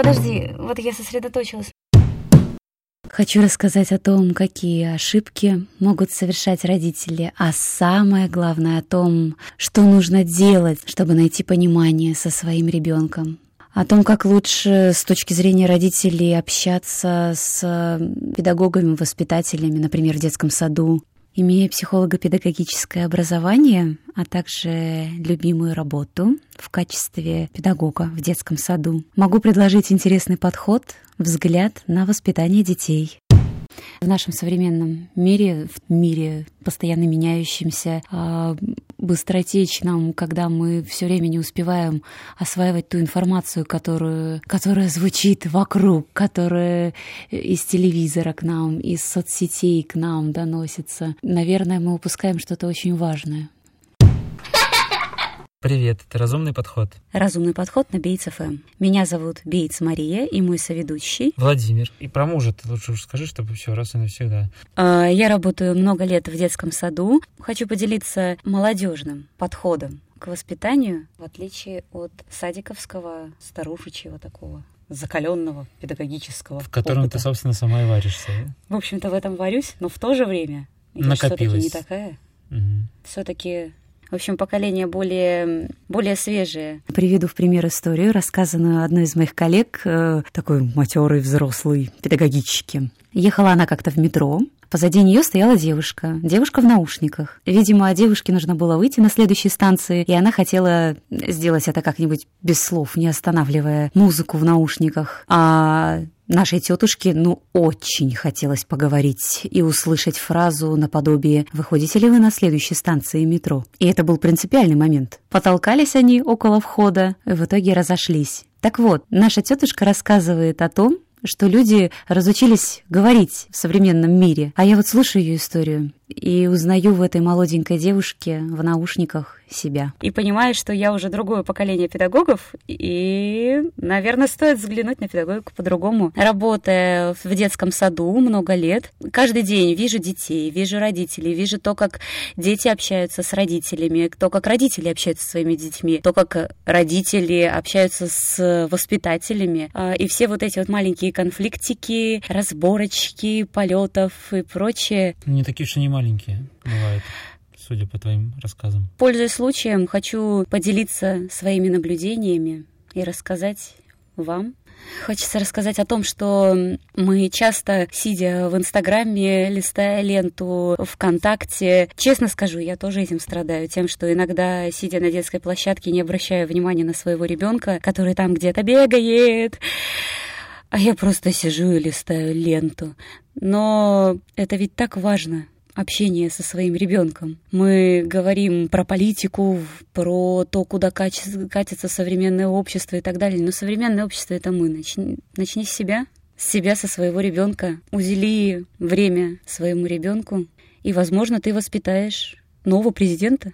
Подожди, вот я сосредоточилась. Хочу рассказать о том, какие ошибки могут совершать родители, а самое главное о том, что нужно делать, чтобы найти понимание со своим ребенком. О том, как лучше с точки зрения родителей общаться с педагогами, воспитателями, например, в детском саду, Имея психолого-педагогическое образование, а также любимую работу в качестве педагога в детском саду, могу предложить интересный подход, взгляд на воспитание детей. В нашем современном мире, в мире постоянно меняющемся, а, быстротечном, когда мы все время не успеваем осваивать ту информацию, которую, которая звучит вокруг, которая из телевизора к нам, из соцсетей к нам доносится. Наверное, мы упускаем что-то очень важное. Привет, это «Разумный подход». «Разумный подход» на Бейтс ФМ. Меня зовут Бейтс Мария и мой соведущий Владимир. И про мужа ты лучше скажи, чтобы все раз и навсегда. А, я работаю много лет в детском саду. Хочу поделиться молодежным подходом к воспитанию, в отличие от садиковского, старушечьего такого закаленного педагогического. В котором опыта. ты, собственно, сама и варишься. Да? В общем-то, в этом варюсь, но в то же время я все-таки не такая. Угу. Все-таки в общем, поколение более, более свежее. Приведу в пример историю, рассказанную одной из моих коллег, э, такой матерый взрослый педагогически. Ехала она как-то в метро, Позади нее стояла девушка, девушка в наушниках. Видимо, девушке нужно было выйти на следующей станции, и она хотела сделать это как-нибудь без слов, не останавливая музыку в наушниках. А Нашей тетушке, ну, очень хотелось поговорить и услышать фразу наподобие «Выходите ли вы на следующей станции метро?» И это был принципиальный момент. Потолкались они около входа, и в итоге разошлись. Так вот, наша тетушка рассказывает о том, что люди разучились говорить в современном мире. А я вот слушаю ее историю и узнаю в этой молоденькой девушке в наушниках себя. И понимаю, что я уже другое поколение педагогов, и, наверное, стоит взглянуть на педагогику по-другому. Работая в детском саду много лет, каждый день вижу детей, вижу родителей, вижу то, как дети общаются с родителями, то, как родители общаются со своими детьми, то, как родители общаются с воспитателями. А, и все вот эти вот маленькие конфликтики, разборочки, полетов и прочее. Не такие уж и не маленькие бывают судя по твоим рассказам. Пользуясь случаем, хочу поделиться своими наблюдениями и рассказать вам. Хочется рассказать о том, что мы часто, сидя в Инстаграме, листая ленту ВКонтакте, честно скажу, я тоже этим страдаю, тем, что иногда, сидя на детской площадке, не обращаю внимания на своего ребенка, который там где-то бегает, а я просто сижу и листаю ленту. Но это ведь так важно общение со своим ребенком. Мы говорим про политику, про то, куда катится современное общество и так далее. Но современное общество это мы. Начни, начни с себя, с себя, со своего ребенка. Удели время своему ребенку, и, возможно, ты воспитаешь нового президента.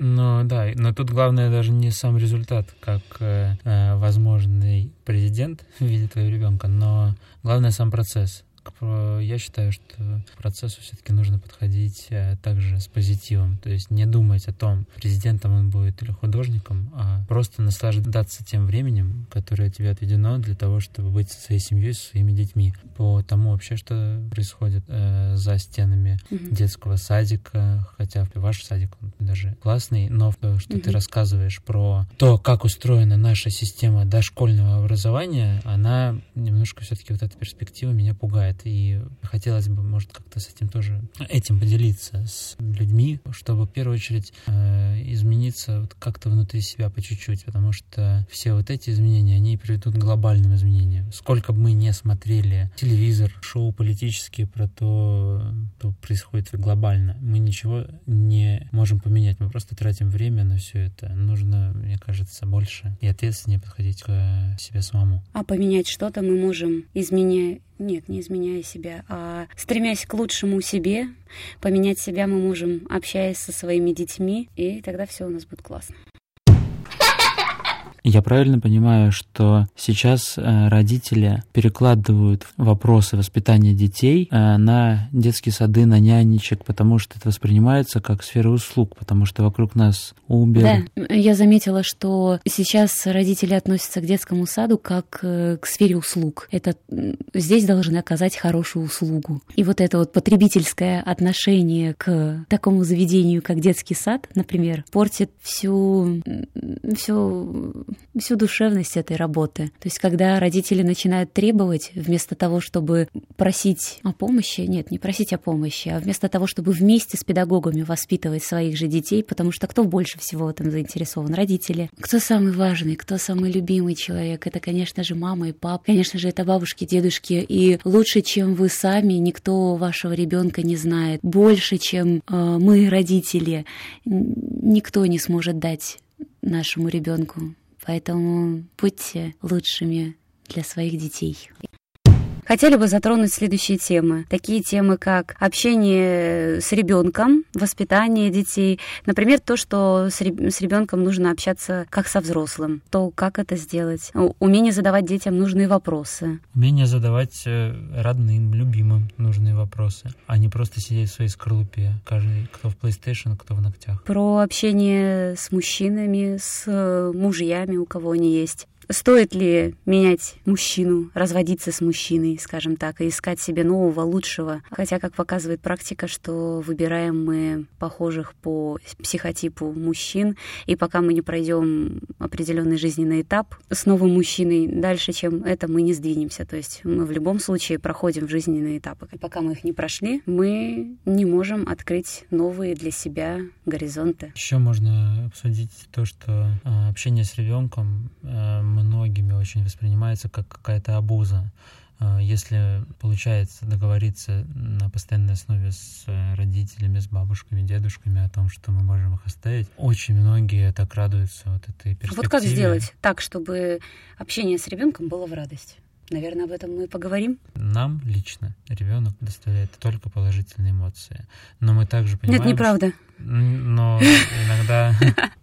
Ну да, но тут главное даже не сам результат, как э, э возможный президент в виде твоего ребенка, но главное сам процесс я считаю, что к процессу все-таки нужно подходить э, также с позитивом. То есть не думать о том, президентом он будет или художником, а просто наслаждаться тем временем, которое тебе отведено для того, чтобы быть со своей семьей, со своими детьми. По тому вообще, что происходит э, за стенами mm-hmm. детского садика, хотя ваш садик он даже классный, но то, что mm-hmm. ты рассказываешь про то, как устроена наша система дошкольного образования, она немножко все-таки вот эта перспектива меня пугает бывает. И хотелось бы, может, как-то с этим тоже, этим поделиться с людьми, чтобы в первую очередь э, измениться вот как-то внутри себя по чуть-чуть, потому что все вот эти изменения, они приведут к глобальным изменениям. Сколько бы мы не смотрели телевизор, шоу политические про то, что происходит глобально, мы ничего не можем поменять. Мы просто тратим время на все это. Нужно, мне кажется, больше и ответственнее подходить к себе самому. А поменять что-то мы можем, изменяя нет, не изменяя себя, а стремясь к лучшему себе, поменять себя мы можем, общаясь со своими детьми, и тогда все у нас будет классно. Я правильно понимаю, что сейчас э, родители перекладывают вопросы воспитания детей э, на детские сады, на нянечек, потому что это воспринимается как сфера услуг, потому что вокруг нас Uber. Да, я заметила, что сейчас родители относятся к детскому саду как э, к сфере услуг. Это здесь должны оказать хорошую услугу. И вот это вот потребительское отношение к такому заведению, как детский сад, например, портит всю, всю, всю душевность этой работы. То есть, когда родители начинают требовать, вместо того, чтобы просить о помощи, нет, не просить о помощи, а вместо того, чтобы вместе с педагогами воспитывать своих же детей, потому что кто больше всего в этом заинтересован? Родители. Кто самый важный, кто самый любимый человек? Это, конечно же, мама и папа. Конечно же, это бабушки, дедушки. И лучше, чем вы сами, никто вашего ребенка не знает. Больше, чем э, мы, родители, никто не сможет дать нашему ребенку. Поэтому будьте лучшими для своих детей. Хотели бы затронуть следующие темы. Такие темы, как общение с ребенком, воспитание детей. Например, то, что с ребенком нужно общаться как со взрослым. То, как это сделать. Умение задавать детям нужные вопросы. Умение задавать э, родным, любимым нужные вопросы, а не просто сидеть в своей скорлупе. Каждый, кто в PlayStation, кто в ногтях. Про общение с мужчинами, с э, мужьями, у кого они есть. Стоит ли менять мужчину, разводиться с мужчиной, скажем так, и искать себе нового, лучшего? Хотя, как показывает практика, что выбираем мы похожих по психотипу мужчин, и пока мы не пройдем определенный жизненный этап с новым мужчиной, дальше, чем это, мы не сдвинемся. То есть мы в любом случае проходим жизненные этапы. И пока мы их не прошли, мы не можем открыть новые для себя горизонты. Еще можно обсудить то, что а, общение с ребенком а, многими очень воспринимается как какая-то обуза. А, если получается договориться на постоянной основе с родителями, с бабушками, дедушками о том, что мы можем их оставить, очень многие так радуются вот этой перспективе. Вот как сделать так, чтобы общение с ребенком было в радость? Наверное, об этом мы поговорим. Нам лично ребенок доставляет только положительные эмоции. Но мы также понимаем... Нет, неправда. Но иногда Иногда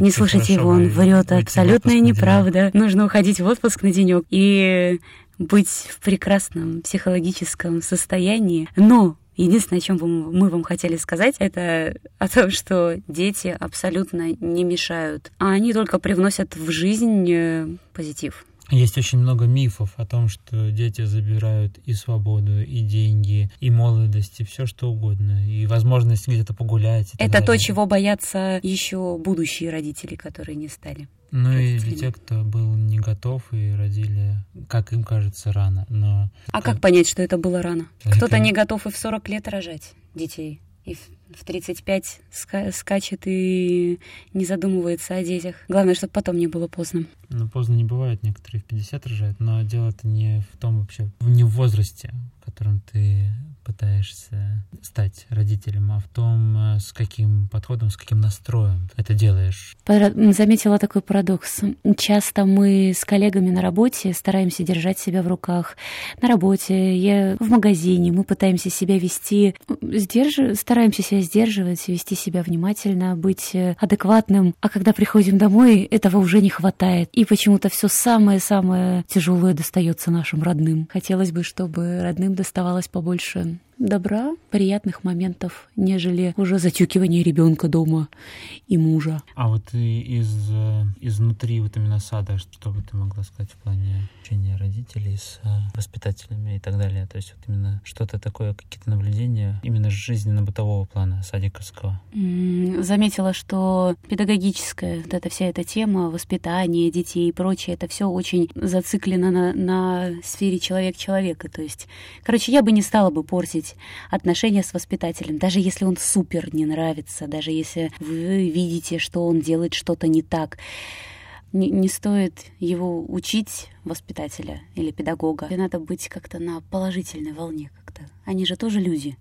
Не слушайте его, он врет. Абсолютная неправда. Нужно уходить в отпуск на денек и быть в прекрасном психологическом состоянии. Но Единственное, о чем мы вам хотели сказать, это о том, что дети абсолютно не мешают, а они только привносят в жизнь э, позитив. Есть очень много мифов о том, что дети забирают и свободу, и деньги, и молодость, и все что угодно, и возможность где-то погулять. Это далее. то, чего боятся еще будущие родители, которые не стали. Ну и для тех, кто был не готов и родили, как им кажется, рано. Но а как, как понять, что это было рано? Кто-то не готов и в 40 лет рожать детей и в 35 ска- скачет и не задумывается о детях. Главное, чтобы потом не было поздно. Ну, поздно не бывает, некоторые в 50 рожают, но дело это не в том вообще, не в возрасте, в котором ты пытаешься стать родителем, а в том, э, с каким подходом, с каким настроем это делаешь. Заметила такой парадокс. Часто мы с коллегами на работе стараемся держать себя в руках. На работе, я в магазине, мы пытаемся себя вести, сдерж... стараемся себя сдерживать, вести себя внимательно, быть э, адекватным. А когда приходим домой, этого уже не хватает. И почему-то все самое-самое тяжелое достается нашим родным. Хотелось бы, чтобы родным доставалось побольше добра, приятных моментов, нежели уже затюкивание ребенка дома и мужа. А вот из э, изнутри вот именно сада, что бы ты могла сказать в плане общения родителей с э, воспитателями и так далее? То есть вот именно что-то такое, какие-то наблюдения именно жизненно-бытового плана садиковского? Заметила, что педагогическая вот эта вся эта тема, воспитание детей и прочее, это все очень зациклено на, на сфере человек-человека. То есть, короче, я бы не стала бы портить строить отношения с воспитателем, даже если он супер не нравится, даже если вы видите, что он делает что-то не так. Не, не стоит его учить воспитателя или педагога. И надо быть как-то на положительной волне как-то. Они же тоже люди.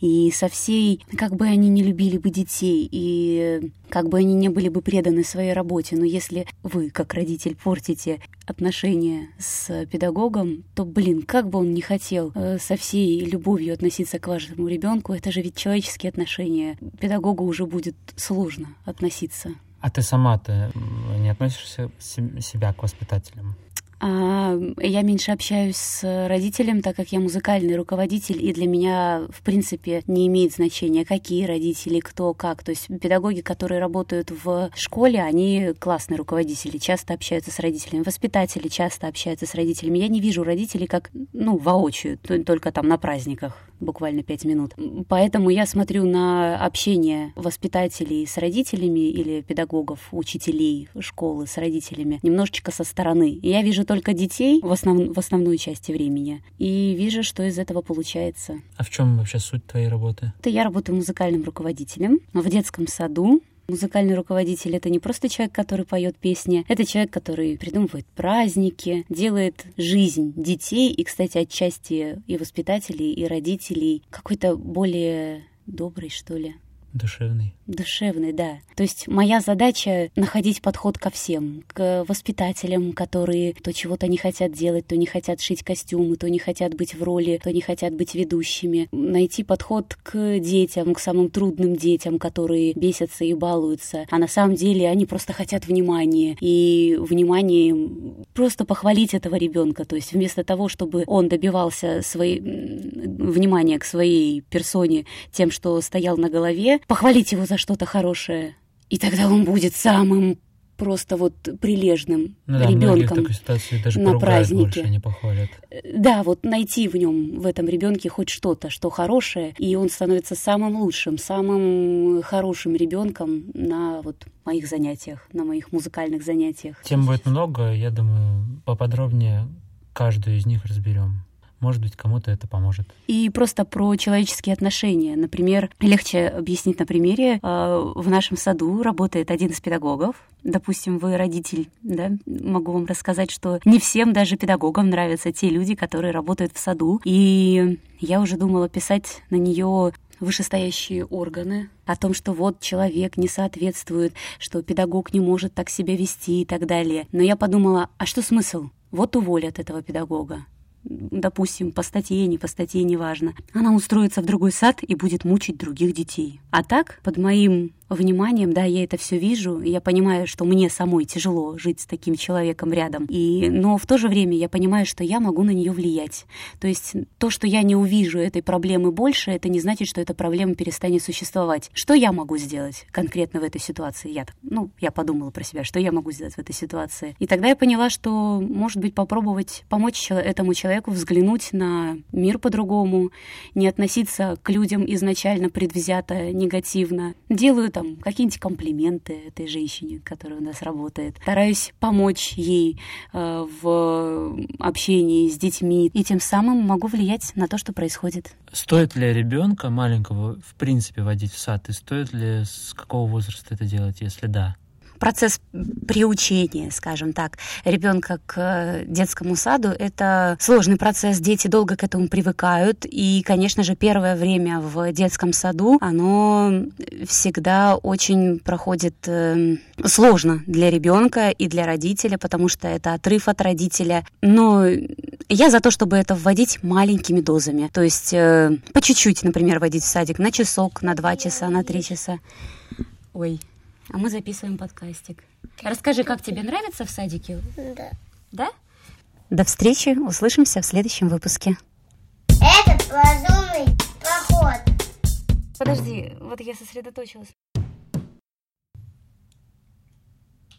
И со всей, как бы они не любили бы детей, и как бы они не были бы преданы своей работе, но если вы, как родитель, портите отношения с педагогом, то, блин, как бы он не хотел э, со всей любовью относиться к вашему ребенку, это же ведь человеческие отношения. Педагогу уже будет сложно относиться а ты сама-то не относишься себя к воспитателям? А, я меньше общаюсь с родителем, так как я музыкальный руководитель, и для меня, в принципе, не имеет значения, какие родители, кто, как. То есть педагоги, которые работают в школе, они классные руководители, часто общаются с родителями. Воспитатели часто общаются с родителями. Я не вижу родителей как, ну, воочию, только там на праздниках буквально пять минут. Поэтому я смотрю на общение воспитателей с родителями или педагогов, учителей школы с родителями немножечко со стороны. И я вижу только детей в, основ... в основной части времени и вижу, что из этого получается. А в чем вообще суть твоей работы? Это я работаю музыкальным руководителем в детском саду Музыкальный руководитель — это не просто человек, который поет песни, это человек, который придумывает праздники, делает жизнь детей и, кстати, отчасти и воспитателей, и родителей какой-то более добрый, что ли. Душевный. Душевный, да. То есть моя задача находить подход ко всем, к воспитателям, которые то чего-то не хотят делать, то не хотят шить костюмы, то не хотят быть в роли, то не хотят быть ведущими. Найти подход к детям, к самым трудным детям, которые бесятся и балуются. А на самом деле они просто хотят внимания. И внимание просто похвалить этого ребенка. То есть вместо того, чтобы он добивался своей внимания к своей персоне тем, что стоял на голове, похвалить его за что-то хорошее. И тогда он будет самым просто вот прилежным ну, да, ребенком даже на празднике. Больше, не похвалят. Да, вот найти в нем, в этом ребенке хоть что-то, что хорошее, и он становится самым лучшим, самым хорошим ребенком на вот моих занятиях, на моих музыкальных занятиях. Тем будет много, я думаю, поподробнее каждую из них разберем. Может быть, кому-то это поможет. И просто про человеческие отношения. Например, легче объяснить на примере. А, в нашем саду работает один из педагогов. Допустим, вы родитель, да? Могу вам рассказать, что не всем даже педагогам нравятся те люди, которые работают в саду. И я уже думала писать на нее вышестоящие органы, о том, что вот человек не соответствует, что педагог не может так себя вести и так далее. Но я подумала, а что смысл? Вот уволят этого педагога допустим, по статье, не по статье, неважно, она устроится в другой сад и будет мучить других детей. А так, под моим вниманием, да, я это все вижу, я понимаю, что мне самой тяжело жить с таким человеком рядом, и, но в то же время я понимаю, что я могу на нее влиять. То есть то, что я не увижу этой проблемы больше, это не значит, что эта проблема перестанет существовать. Что я могу сделать конкретно в этой ситуации? Я, ну, я подумала про себя, что я могу сделать в этой ситуации. И тогда я поняла, что, может быть, попробовать помочь этому человеку взглянуть на мир по-другому, не относиться к людям изначально предвзято, негативно. Делаю там там какие-нибудь комплименты этой женщине, которая у нас работает. Стараюсь помочь ей э, в общении с детьми и тем самым могу влиять на то, что происходит. Стоит ли ребенка маленького в принципе водить в сад и стоит ли с какого возраста это делать, если да? Процесс приучения, скажем так, ребенка к э, детскому саду — это сложный процесс. Дети долго к этому привыкают. И, конечно же, первое время в детском саду, оно всегда очень проходит э, сложно для ребенка и для родителя, потому что это отрыв от родителя. Но я за то, чтобы это вводить маленькими дозами. То есть э, по чуть-чуть, например, водить в садик на часок, на два часа, на три часа. Ой, а мы записываем подкастик. Расскажи, как тебе нравится в садике? Да. Да? До встречи, услышимся в следующем выпуске. Этот лазурный проход. Подожди, вот я сосредоточилась.